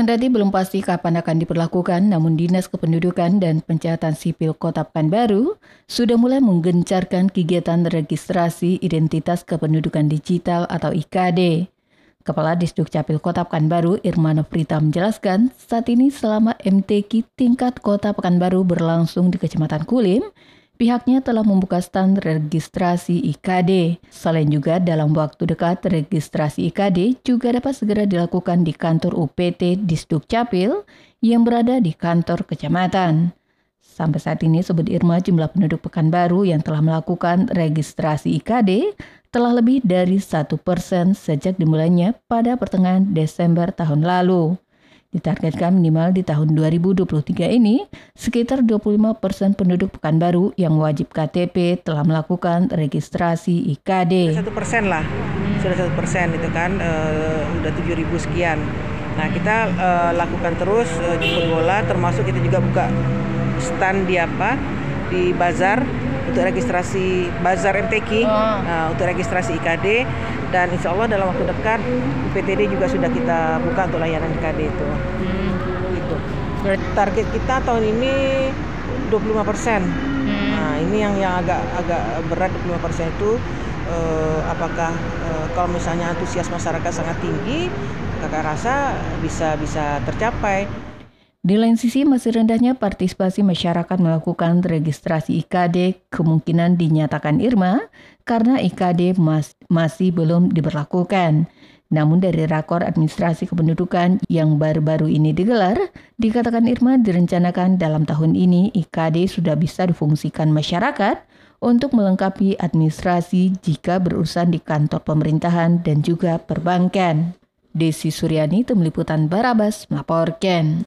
Kendati belum pasti kapan akan diperlakukan, namun Dinas Kependudukan dan Pencatatan Sipil Kota Pekanbaru sudah mulai menggencarkan kegiatan registrasi identitas kependudukan digital atau IKD. Kepala Disduk Capil Kota Pekanbaru Irma Prita menjelaskan, saat ini selama MTQ tingkat Kota Pekanbaru berlangsung di Kecamatan Kulim, pihaknya telah membuka stand registrasi IKD. Selain juga dalam waktu dekat registrasi IKD juga dapat segera dilakukan di kantor UPT Disduk Capil yang berada di kantor kecamatan. Sampai saat ini Sobat Irma jumlah penduduk Pekanbaru yang telah melakukan registrasi IKD telah lebih dari satu persen sejak dimulainya pada pertengahan Desember tahun lalu. Ditargetkan minimal di tahun 2023 ini, sekitar 25 persen penduduk Pekanbaru yang wajib KTP telah melakukan registrasi IKD. Satu persen lah, sudah satu persen itu kan, uh, udah 7 ribu sekian. Nah kita uh, lakukan terus uh, jemput bola, termasuk kita juga buka stand di apa di bazar untuk registrasi bazar MTQ, oh. uh, untuk registrasi IKD dan insya Allah dalam waktu dekat UPTD juga sudah kita buka untuk layanan IKD itu. Hmm. Gitu. Target kita tahun ini 25 persen. Hmm. Nah ini yang yang agak agak berat 25 persen itu uh, apakah uh, kalau misalnya antusias masyarakat sangat tinggi, kakak rasa bisa bisa tercapai. Di lain sisi, masih rendahnya partisipasi masyarakat melakukan registrasi IKD kemungkinan dinyatakan Irma karena IKD mas masih belum diberlakukan. Namun dari rakor administrasi kependudukan yang baru-baru ini digelar, dikatakan Irma direncanakan dalam tahun ini IKD sudah bisa difungsikan masyarakat untuk melengkapi administrasi jika berurusan di kantor pemerintahan dan juga perbankan. Desi Suryani, Tim Liputan Barabas, melaporkan.